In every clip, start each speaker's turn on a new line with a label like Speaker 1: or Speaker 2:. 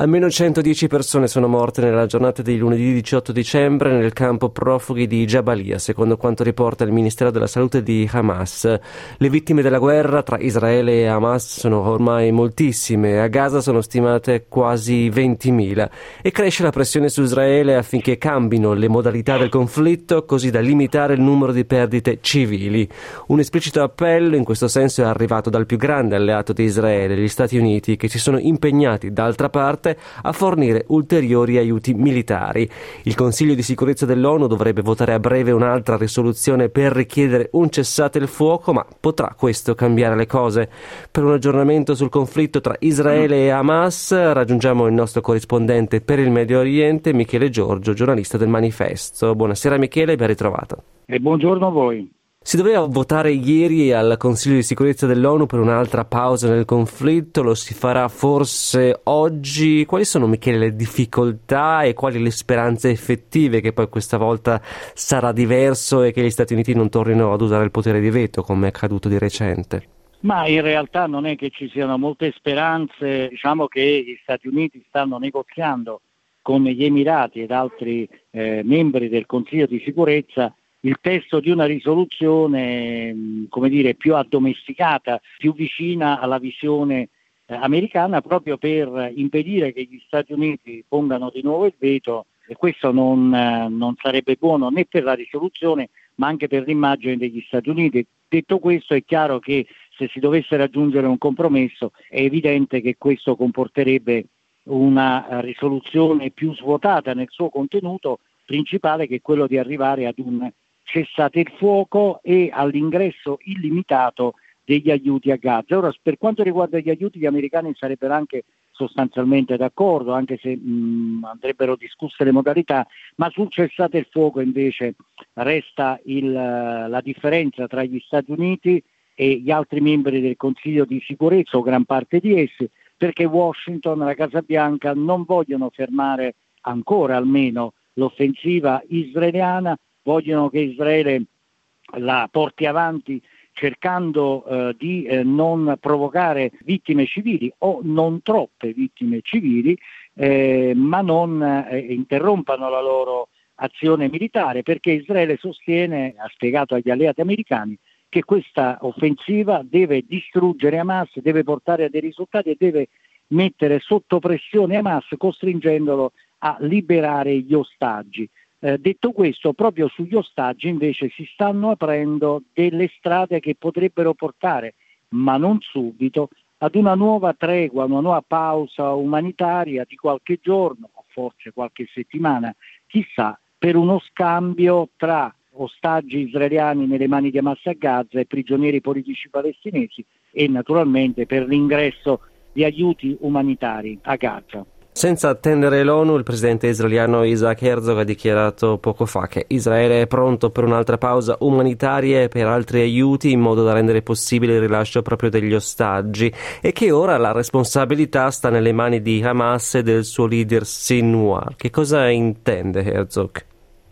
Speaker 1: Almeno 110 persone sono morte nella giornata di lunedì 18 dicembre nel campo profughi di Jabalia, secondo quanto riporta il Ministero della Salute di Hamas. Le vittime della guerra tra Israele e Hamas sono ormai moltissime, a Gaza sono stimate quasi 20.000 e cresce la pressione su Israele affinché cambino le modalità del conflitto così da limitare il numero di perdite civili. Un esplicito appello in questo senso è arrivato dal più grande alleato di Israele, gli Stati Uniti, che si sono impegnati d'altra parte Forte a fornire ulteriori aiuti militari. Il Consiglio di sicurezza dell'ONU dovrebbe votare a breve un'altra risoluzione per richiedere un cessate il fuoco, ma potrà questo cambiare le cose? Per un aggiornamento sul conflitto tra Israele e Hamas raggiungiamo il nostro corrispondente per il Medio Oriente, Michele Giorgio, giornalista del Manifesto. Buonasera Michele ben ritrovato.
Speaker 2: E buongiorno a voi.
Speaker 1: Si doveva votare ieri al Consiglio di sicurezza dell'ONU per un'altra pausa nel conflitto, lo si farà forse oggi. Quali sono, Michele, le difficoltà e quali le speranze effettive che poi questa volta sarà diverso e che gli Stati Uniti non tornino ad usare il potere di veto come è accaduto di recente?
Speaker 2: Ma in realtà non è che ci siano molte speranze, diciamo che gli Stati Uniti stanno negoziando con gli Emirati ed altri eh, membri del Consiglio di sicurezza il testo di una risoluzione mm, come dire, più addomesticata, più vicina alla visione eh, americana proprio per impedire che gli Stati Uniti pongano di nuovo il veto e questo non, eh, non sarebbe buono né per la risoluzione ma anche per l'immagine degli Stati Uniti. Detto questo è chiaro che se si dovesse raggiungere un compromesso è evidente che questo comporterebbe una risoluzione più svuotata nel suo contenuto principale che è quello di arrivare ad un cessate il fuoco e all'ingresso illimitato degli aiuti a Gaza. Ora, per quanto riguarda gli aiuti, gli americani sarebbero anche sostanzialmente d'accordo, anche se mh, andrebbero discusse le modalità, ma sul cessate il fuoco invece resta il, la differenza tra gli Stati Uniti e gli altri membri del Consiglio di sicurezza, o gran parte di essi, perché Washington e la Casa Bianca non vogliono fermare ancora almeno l'offensiva israeliana vogliono che Israele la porti avanti cercando eh, di eh, non provocare vittime civili o non troppe vittime civili, eh, ma non eh, interrompano la loro azione militare, perché Israele sostiene, ha spiegato agli alleati americani, che questa offensiva deve distruggere Hamas, deve portare a dei risultati e deve mettere sotto pressione Hamas costringendolo a liberare gli ostaggi. Eh, detto questo, proprio sugli ostaggi invece si stanno aprendo delle strade che potrebbero portare, ma non subito, ad una nuova tregua, una nuova pausa umanitaria di qualche giorno, o forse qualche settimana, chissà, per uno scambio tra ostaggi israeliani nelle mani di Hamas a Gaza e prigionieri politici palestinesi e naturalmente per l'ingresso di aiuti umanitari a Gaza.
Speaker 1: Senza attendere l'ONU, il presidente israeliano Isaac Herzog ha dichiarato poco fa che Israele è pronto per un'altra pausa umanitaria e per altri aiuti in modo da rendere possibile il rilascio proprio degli ostaggi e che ora la responsabilità sta nelle mani di Hamas e del suo leader Sinwar. Che cosa intende Herzog?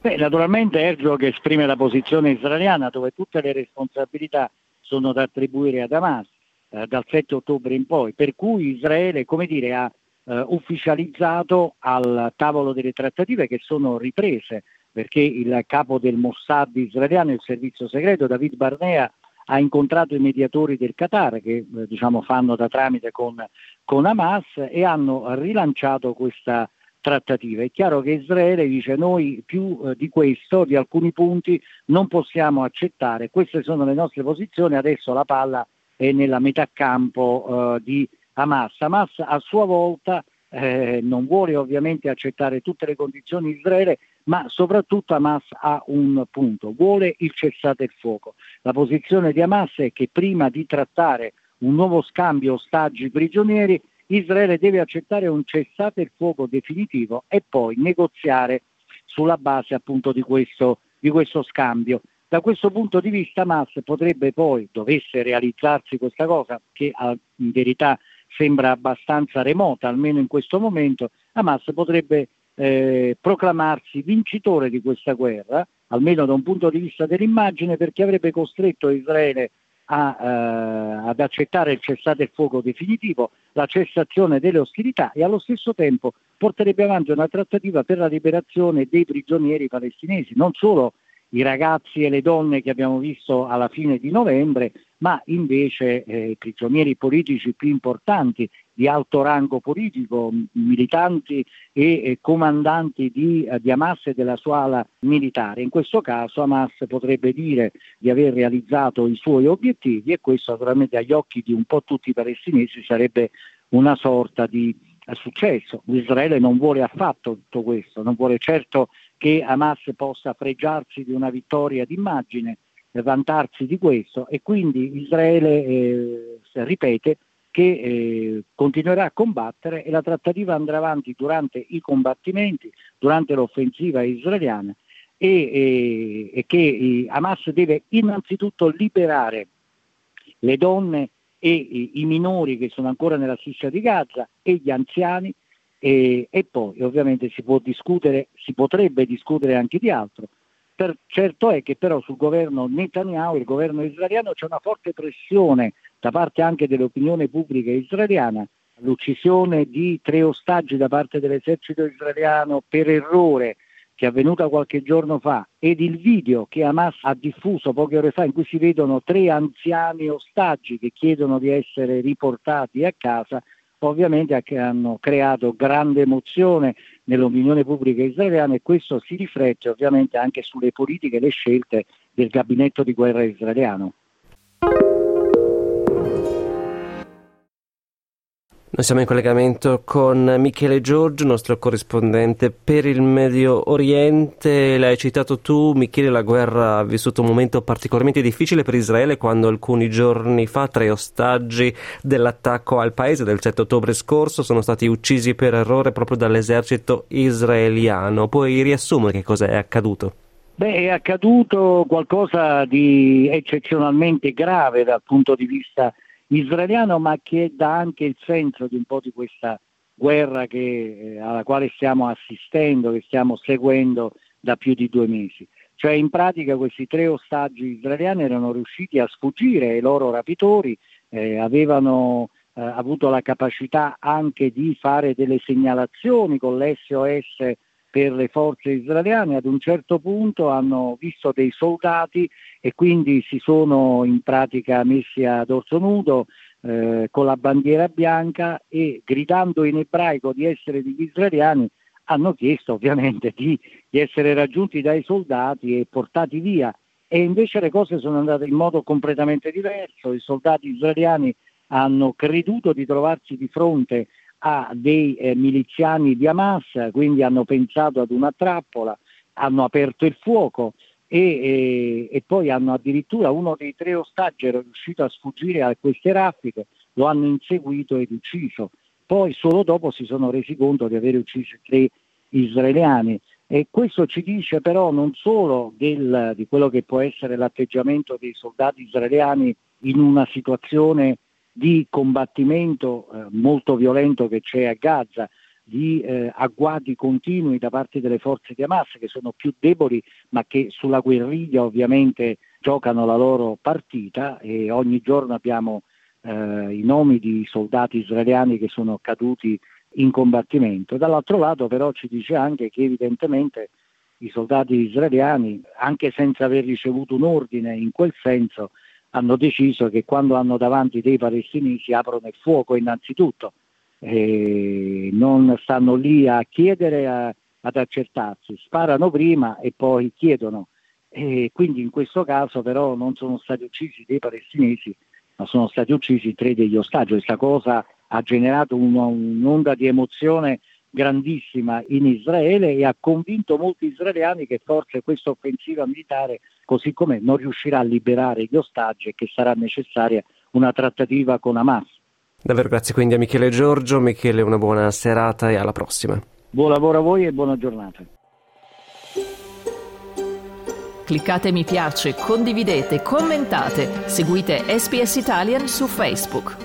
Speaker 2: Beh, naturalmente Herzog esprime la posizione israeliana dove tutte le responsabilità sono da attribuire ad Hamas eh, dal 7 ottobre in poi, per cui Israele, come dire, ha eh, ufficializzato al tavolo delle trattative che sono riprese perché il capo del Mossad israeliano, il servizio segreto, David Barnea, ha incontrato i mediatori del Qatar che eh, diciamo, fanno da tramite con, con, Hamas e hanno rilanciato questa trattativa. È chiaro che Israele dice noi più eh, di questo, di alcuni punti, non possiamo accettare, queste sono le nostre posizioni, adesso la palla è nella metà campo eh, di Hamas. Hamas a sua volta eh, non vuole ovviamente accettare tutte le condizioni di Israele, ma soprattutto Hamas ha un punto, vuole il cessate il fuoco. La posizione di Hamas è che prima di trattare un nuovo scambio ostaggi prigionieri, Israele deve accettare un cessate il fuoco definitivo e poi negoziare sulla base appunto di questo, di questo scambio. Da questo punto di vista Hamas potrebbe poi, dovesse realizzarsi questa cosa, che in verità sembra abbastanza remota, almeno in questo momento, Hamas potrebbe eh, proclamarsi vincitore di questa guerra, almeno da un punto di vista dell'immagine, perché avrebbe costretto Israele a, eh, ad accettare il cessate il fuoco definitivo, la cessazione delle ostilità e allo stesso tempo porterebbe avanti una trattativa per la liberazione dei prigionieri palestinesi, non solo i ragazzi e le donne che abbiamo visto alla fine di novembre, ma invece eh, i prigionieri politici più importanti di alto rango politico, militanti e eh, comandanti di, eh, di, Hamas e della sua ala militare. In questo caso Hamas potrebbe dire di aver realizzato i suoi obiettivi e questo naturalmente agli occhi di un po' tutti i palestinesi sarebbe una sorta di eh, successo. Israele non vuole affatto tutto questo, non vuole certo che Hamas possa fregiarsi di una vittoria d'immagine, vantarsi di questo e quindi Israele eh, ripete che eh, continuerà a combattere e la trattativa andrà avanti durante i combattimenti, durante l'offensiva israeliana e, e, e che eh, Hamas deve innanzitutto liberare le donne e i, minori che sono ancora nella striscia di Gaza e gli anziani e, e poi ovviamente si può discutere, si potrebbe discutere anche di altro. Per, certo è che però sul governo Netanyahu, il governo israeliano, c'è una forte pressione da parte anche dell'opinione pubblica israeliana, l'uccisione di tre ostaggi da parte dell'esercito israeliano per errore che è avvenuta qualche giorno fa ed il video che Hamas ha diffuso poche ore fa in cui si vedono tre anziani ostaggi che chiedono di essere riportati a casa ovviamente hanno creato grande emozione nell'opinione pubblica israeliana e questo si riflette ovviamente anche sulle politiche e le scelte del gabinetto di guerra israeliano.
Speaker 1: Noi siamo in collegamento con Michele Giorgio, nostro corrispondente per il Medio Oriente. L'hai citato tu, Michele, la guerra ha vissuto un momento particolarmente difficile per Israele quando alcuni giorni fa tre ostaggi dell'attacco al paese del 7 ottobre scorso sono stati uccisi per errore proprio dall'esercito israeliano. Puoi riassumere che cosa è accaduto?
Speaker 2: Beh, è accaduto qualcosa di eccezionalmente grave dal punto di vista israeliano, ma che dà anche il senso di un po' di questa guerra che, eh, alla quale stiamo assistendo, che stiamo seguendo da più di due mesi. Cioè in pratica questi tre ostaggi israeliani erano riusciti a sfuggire ai loro rapitori, eh, avevano eh, avuto la capacità anche di fare delle segnalazioni con l'SOS per le forze israeliane, ad un certo punto hanno visto dei soldati e quindi si sono in pratica messi a dorso nudo eh, con la bandiera bianca e gridando in ebraico di essere degli israeliani hanno chiesto ovviamente di, di essere raggiunti dai soldati e portati via. E invece le cose sono andate in modo completamente diverso, i soldati israeliani hanno creduto di trovarsi di fronte a dei eh, miliziani di Hamas, quindi hanno pensato ad una trappola, hanno aperto il fuoco e, e, e, poi hanno addirittura uno dei tre ostaggi era riuscito a sfuggire a queste raffiche, lo hanno inseguito ed ucciso. Poi solo dopo si sono resi conto di aver ucciso tre israeliani. E questo ci dice però non solo del, di quello che può essere l'atteggiamento dei soldati israeliani in una situazione di combattimento eh, molto violento che c'è a Gaza, di eh, agguati continui da parte delle forze di Hamas che sono più deboli ma che sulla guerriglia ovviamente giocano la loro partita e ogni giorno abbiamo eh, i nomi di soldati israeliani che sono caduti in combattimento. Dall'altro lato però ci dice anche che evidentemente i soldati israeliani, anche senza aver ricevuto un ordine in quel senso, hanno deciso che quando hanno davanti dei palestinesi aprono il fuoco innanzitutto, e non stanno lì a chiedere a, ad accertarsi, sparano prima e poi chiedono. E quindi in questo caso però non sono stati uccisi dei palestinesi, ma sono stati uccisi tre degli ostaggi. Questa cosa ha generato una, un'onda di emozione grandissima in Israele e ha convinto molti israeliani che forse questa offensiva militare, così come non riuscirà a liberare gli ostaggi e che sarà necessaria una trattativa con Hamas.
Speaker 1: Davvero grazie quindi a Michele Giorgio. Michele, una buona serata e alla prossima.
Speaker 2: Buon lavoro a voi e buona giornata.
Speaker 3: Cliccate mi piace, condividete, commentate, seguite SPS Italian su Facebook.